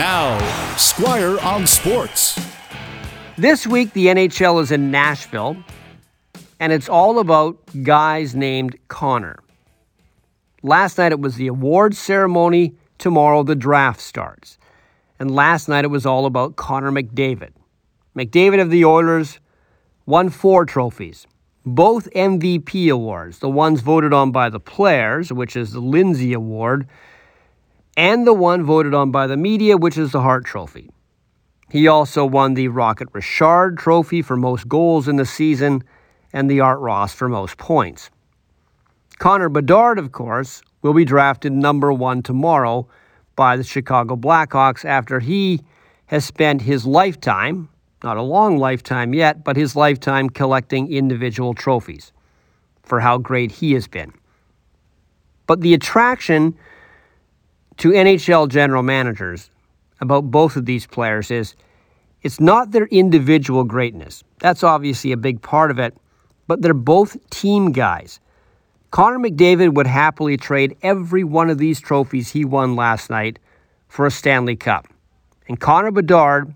Now, Squire on Sports. This week, the NHL is in Nashville, and it's all about guys named Connor. Last night, it was the awards ceremony. Tomorrow, the draft starts. And last night, it was all about Connor McDavid. McDavid of the Oilers won four trophies, both MVP awards, the ones voted on by the players, which is the Lindsay Award, and the one voted on by the media, which is the Hart Trophy. He also won the Rocket Richard Trophy for most goals in the season and the Art Ross for most points. Connor Bedard, of course, will be drafted number one tomorrow by the Chicago Blackhawks after he has spent his lifetime, not a long lifetime yet, but his lifetime collecting individual trophies for how great he has been. But the attraction to NHL general managers about both of these players is it's not their individual greatness. That's obviously a big part of it, but they're both team guys. Connor McDavid would happily trade every one of these trophies he won last night for a Stanley Cup. And Connor Bedard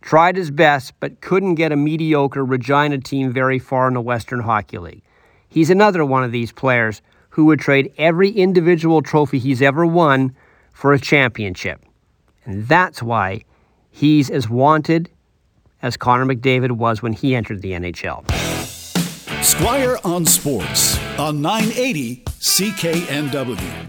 tried his best but couldn't get a mediocre Regina team very far in the Western Hockey League. He's another one of these players who would trade every individual trophy he's ever won for a championship. And that's why he's as wanted as Connor McDavid was when he entered the NHL. Squire on Sports on 980 CKNW.